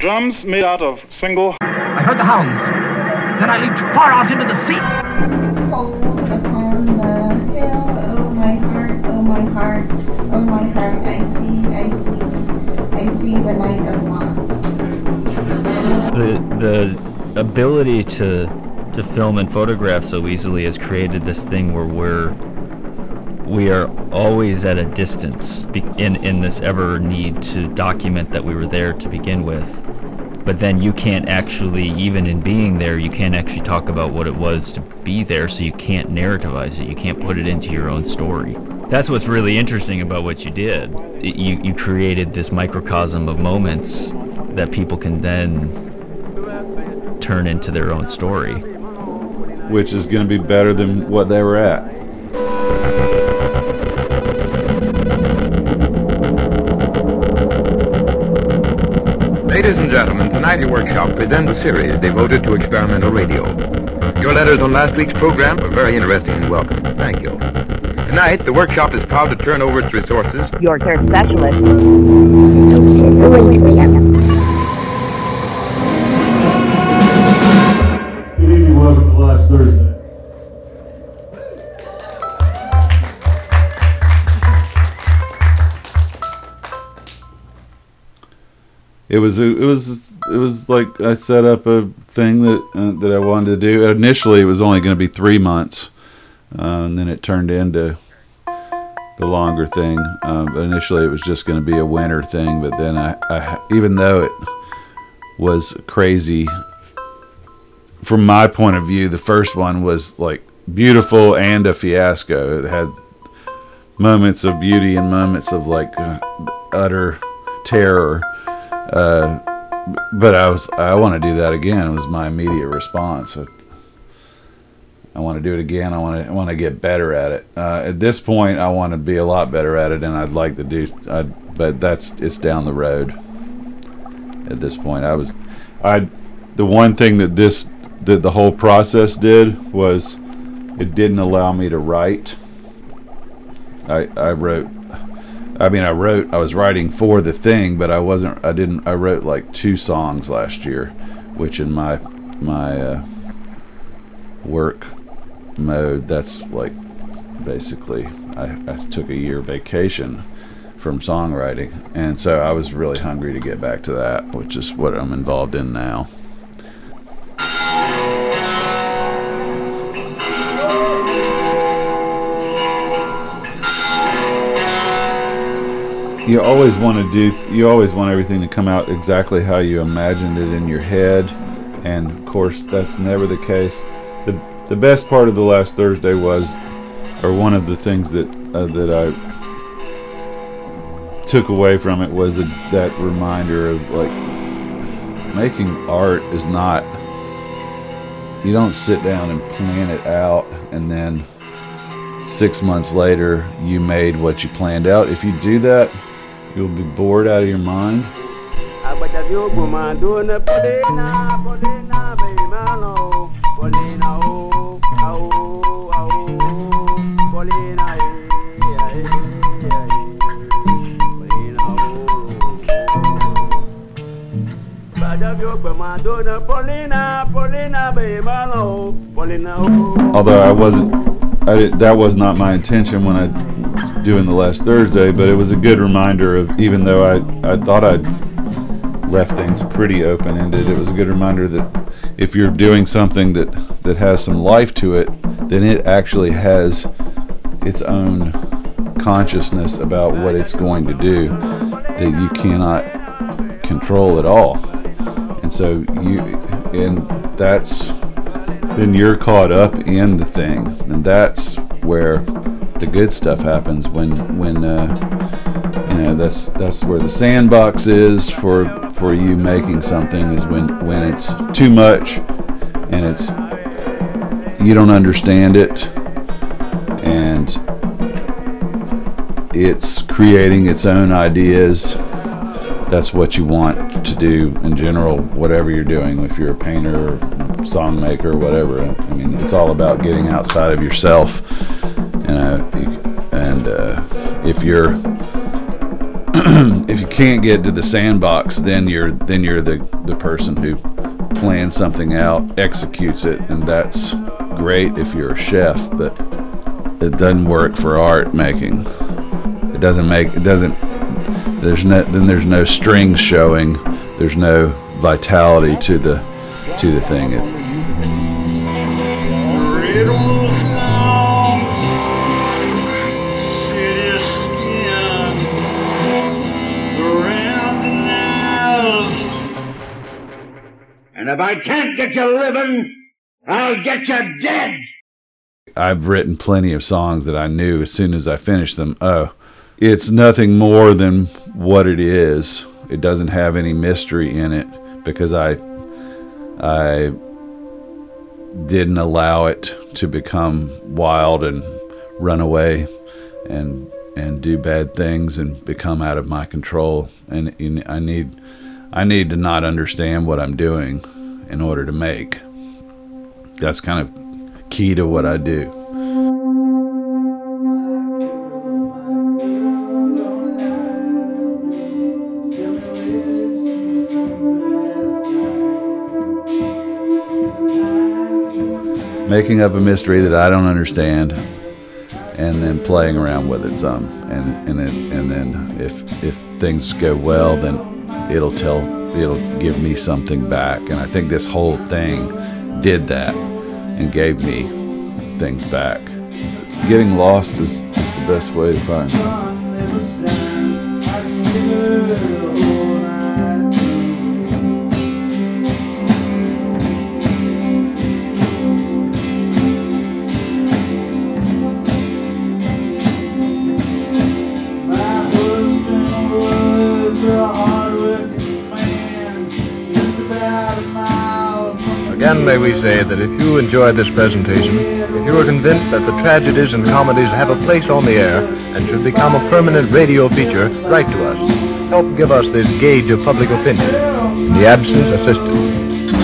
Drums made out of single. I heard the hounds. Then I leaped far out into the sea. Cold upon the hill, oh my heart, oh my heart, oh my heart, I see, I see, I see the light of wants. the the ability to to film and photograph so easily has created this thing where we're we are always at a distance in in this ever need to document that we were there to begin with. But then you can't actually even in being there you can't actually talk about what it was to be there so you can't narrativize it. You can't put it into your own story. That's what's really interesting about what you did. It- you you created this microcosm of moments that people can then turn into their own story. Which is going to be better than what they were at. Workshop presents a series devoted to experimental radio. Your letters on last week's program were very interesting and welcome. Thank you. Tonight, the workshop is proud to turn over its resources Your care specialist. Good evening, welcome to last Thursday. It was it was it was like I set up a thing that uh, that I wanted to do. Initially, it was only going to be three months, uh, and then it turned into the longer thing. Uh, but initially, it was just going to be a winter thing. But then I, I even though it was crazy from my point of view, the first one was like beautiful and a fiasco. It had moments of beauty and moments of like uh, utter terror. Uh, but I was I want to do that again. Was my immediate response. I, I want to do it again. I want to I want to get better at it. Uh, at this point, I want to be a lot better at it, and I'd like to do. I, but that's it's down the road. At this point, I was, I, the one thing that this that the whole process did was, it didn't allow me to write. I I wrote I mean, I wrote. I was writing for the thing, but I wasn't. I didn't. I wrote like two songs last year, which in my my uh, work mode, that's like basically I, I took a year vacation from songwriting, and so I was really hungry to get back to that, which is what I'm involved in now. You always want to do you always want everything to come out exactly how you imagined it in your head and of course that's never the case. The the best part of the last thursday was or one of the things that uh, that i took away from it was a, that reminder of like making art is not you don't sit down and plan it out and then six months later you made what you planned out. If you do that You'll be bored out of your mind. Although I wasn't, I that was not my intention when I doing the last Thursday, but it was a good reminder of even though I, I thought I'd left things pretty open ended, it was a good reminder that if you're doing something that, that has some life to it, then it actually has its own consciousness about what it's going to do that you cannot control at all. And so you, and that's, then you're caught up in the thing. And that's where the good stuff happens when, when, uh, you know, that's, that's where the sandbox is for, for you making something is when, when it's too much and it's, you don't understand it. And it's creating its own ideas. That's what you want to do in general whatever you're doing if you're a painter song maker whatever. I mean it's all about getting outside of yourself you know and uh, if you're if you can't get to the sandbox, then you're then you're the the person who plans something out, executes it, and that's great if you're a chef, but it doesn't work for art making. It doesn't make it doesn't there's no then there's no strings showing. There's no vitality to the to the thing. It, if I can't get you living, I'll get you dead. I've written plenty of songs that I knew as soon as I finished them. Oh, it's nothing more than what it is. It doesn't have any mystery in it because I I didn't allow it to become wild and run away and and do bad things and become out of my control. And, and I need I need to not understand what I'm doing in order to make. That's kind of key to what I do. Making up a mystery that I don't understand, and then playing around with it some, and and it, and then if if things go well, then it'll tell it'll give me something back, and I think this whole thing did that and gave me things back. Getting lost is, is the best way to find something. Again, may we say that if you enjoyed this presentation, if you are convinced that the tragedies and comedies have a place on the air and should become a permanent radio feature, write to us. Help give us this gauge of public opinion. In the absence, assistance.